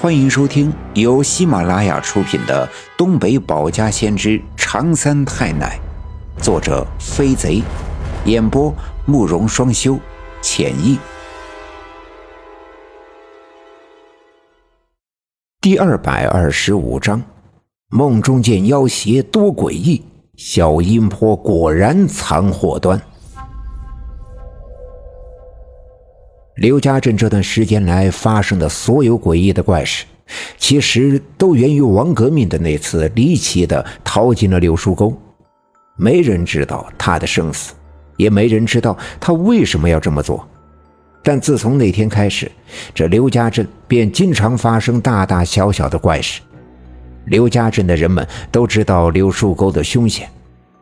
欢迎收听由喜马拉雅出品的《东北保家先知长三太奶》，作者飞贼，演播慕容双修，浅意。第二百二十五章，梦中见妖邪多诡异，小阴坡果然藏祸端。刘家镇这段时间来发生的所有诡异的怪事，其实都源于王革命的那次离奇的逃进了柳树沟。没人知道他的生死，也没人知道他为什么要这么做。但自从那天开始，这刘家镇便经常发生大大小小的怪事。刘家镇的人们都知道柳树沟的凶险，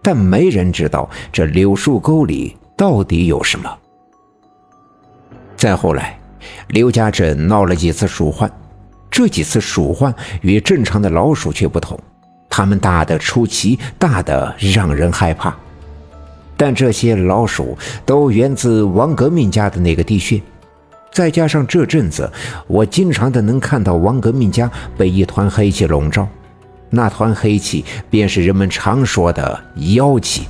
但没人知道这柳树沟里到底有什么。再后来，刘家镇闹了几次鼠患，这几次鼠患与正常的老鼠却不同，它们大的出奇，大的让人害怕。但这些老鼠都源自王革命家的那个地穴，再加上这阵子我经常的能看到王革命家被一团黑气笼罩，那团黑气便是人们常说的妖气，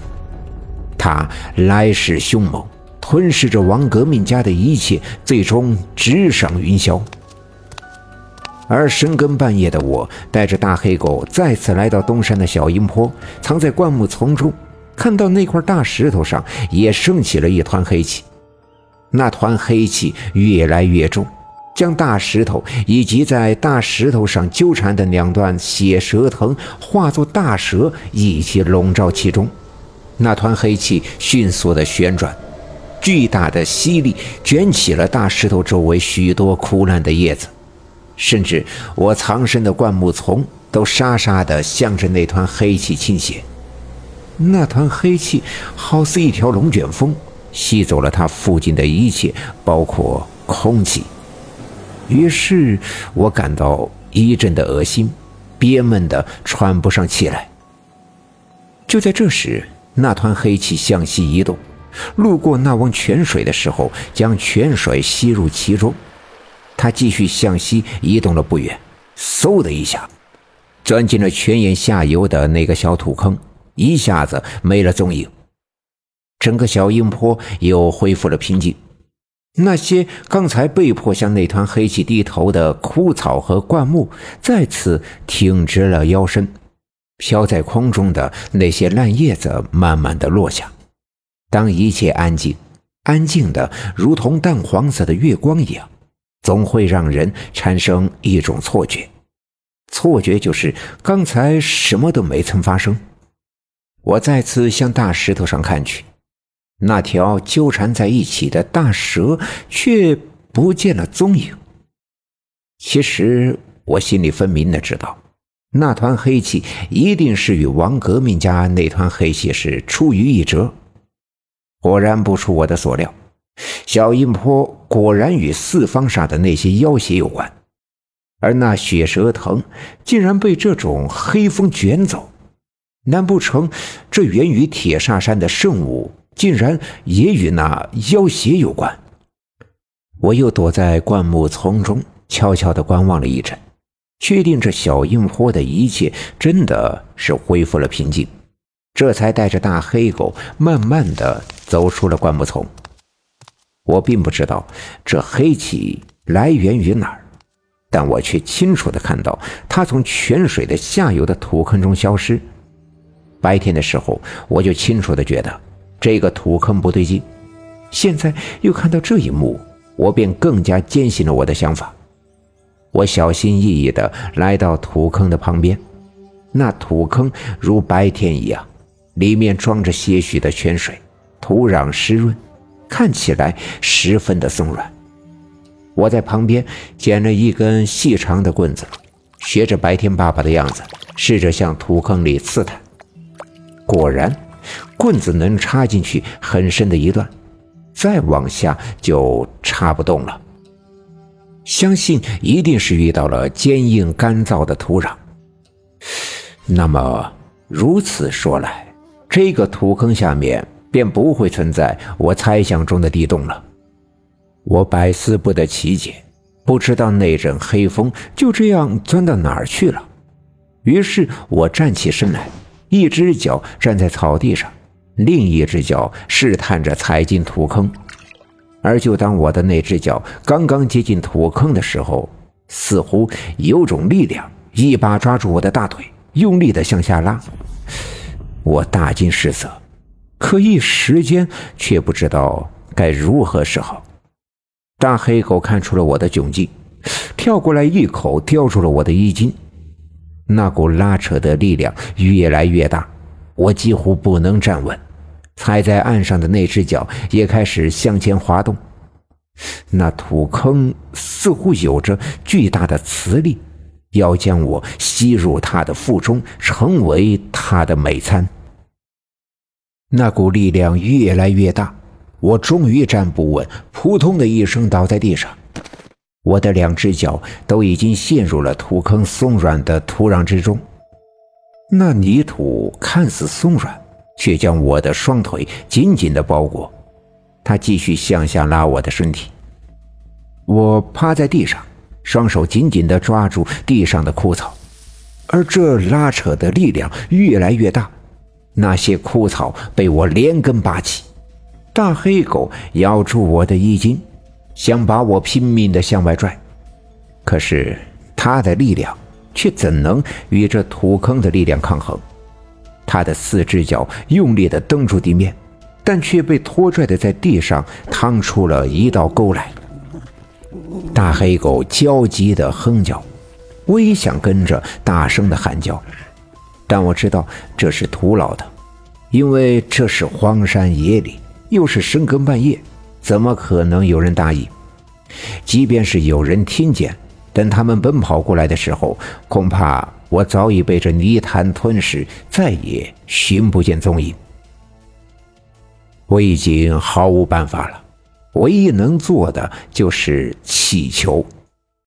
它来势凶猛。吞噬着王革命家的一切，最终直上云霄。而深更半夜的我，带着大黑狗再次来到东山的小阴坡，藏在灌木丛中，看到那块大石头上也升起了一团黑气。那团黑气越来越重，将大石头以及在大石头上纠缠的两段血蛇藤化作大蛇一起笼罩其中。那团黑气迅速的旋转。巨大的吸力卷起了大石头周围许多枯烂的叶子，甚至我藏身的灌木丛都沙沙地向着那团黑气倾斜。那团黑气好似一条龙卷风，吸走了它附近的一切，包括空气。于是我感到一阵的恶心，憋闷的喘不上气来。就在这时，那团黑气向西移动。路过那汪泉水的时候，将泉水吸入其中。他继续向西移动了不远，嗖的一下，钻进了泉眼下游的那个小土坑，一下子没了踪影。整个小阴坡又恢复了平静。那些刚才被迫向那团黑气低头的枯草和灌木，再次挺直了腰身。飘在空中的那些烂叶子，慢慢的落下。当一切安静，安静的如同淡黄色的月光一样，总会让人产生一种错觉。错觉就是刚才什么都没曾发生。我再次向大石头上看去，那条纠缠在一起的大蛇却不见了踪影。其实我心里分明的知道，那团黑气一定是与王革命家那团黑气是出于一辙。果然不出我的所料，小阴坡果然与四方煞的那些妖邪有关，而那血蛇藤竟然被这种黑风卷走，难不成这源于铁煞山的圣物竟然也与那妖邪有关？我又躲在灌木丛中，悄悄地观望了一阵，确定这小阴坡的一切真的是恢复了平静，这才带着大黑狗慢慢的。走出了灌木丛，我并不知道这黑气来源于哪儿，但我却清楚的看到它从泉水的下游的土坑中消失。白天的时候，我就清楚的觉得这个土坑不对劲，现在又看到这一幕，我便更加坚信了我的想法。我小心翼翼的来到土坑的旁边，那土坑如白天一样，里面装着些许的泉水。土壤湿润，看起来十分的松软。我在旁边捡了一根细长的棍子，学着白天爸爸的样子，试着向土坑里刺探。果然，棍子能插进去很深的一段，再往下就插不动了。相信一定是遇到了坚硬干燥的土壤。那么，如此说来，这个土坑下面……便不会存在我猜想中的地洞了。我百思不得其解，不知道那阵黑风就这样钻到哪儿去了。于是我站起身来，一只脚站在草地上，另一只脚试探着踩进土坑。而就当我的那只脚刚刚接近土坑的时候，似乎有种力量一把抓住我的大腿，用力的向下拉。我大惊失色，可一时间却不知道该如何是好。大黑狗看出了我的窘境，跳过来一口叼住了我的衣襟。那股拉扯的力量越来越大，我几乎不能站稳。踩在岸上的那只脚也开始向前滑动。那土坑似乎有着巨大的磁力，要将我吸入它的腹中，成为它的美餐。那股力量越来越大。我终于站不稳，扑通的一声倒在地上。我的两只脚都已经陷入了土坑松软的土壤之中。那泥土看似松软，却将我的双腿紧紧的包裹。他继续向下拉我的身体。我趴在地上，双手紧紧地抓住地上的枯草，而这拉扯的力量越来越大。那些枯草被我连根拔起。大黑狗咬住我的衣襟，想把我拼命的向外拽，可是它的力量却怎能与这土坑的力量抗衡？它的四只脚用力的蹬住地面，但却被拖拽的在地上趟出了一道沟来。大黑狗焦急的哼叫，我也想跟着大声的喊叫，但我知道这是徒劳的，因为这是荒山野岭。又是深更半夜，怎么可能有人答应？即便是有人听见，等他们奔跑过来的时候，恐怕我早已被这泥潭吞噬，再也寻不见踪影。我已经毫无办法了，唯一能做的就是祈求。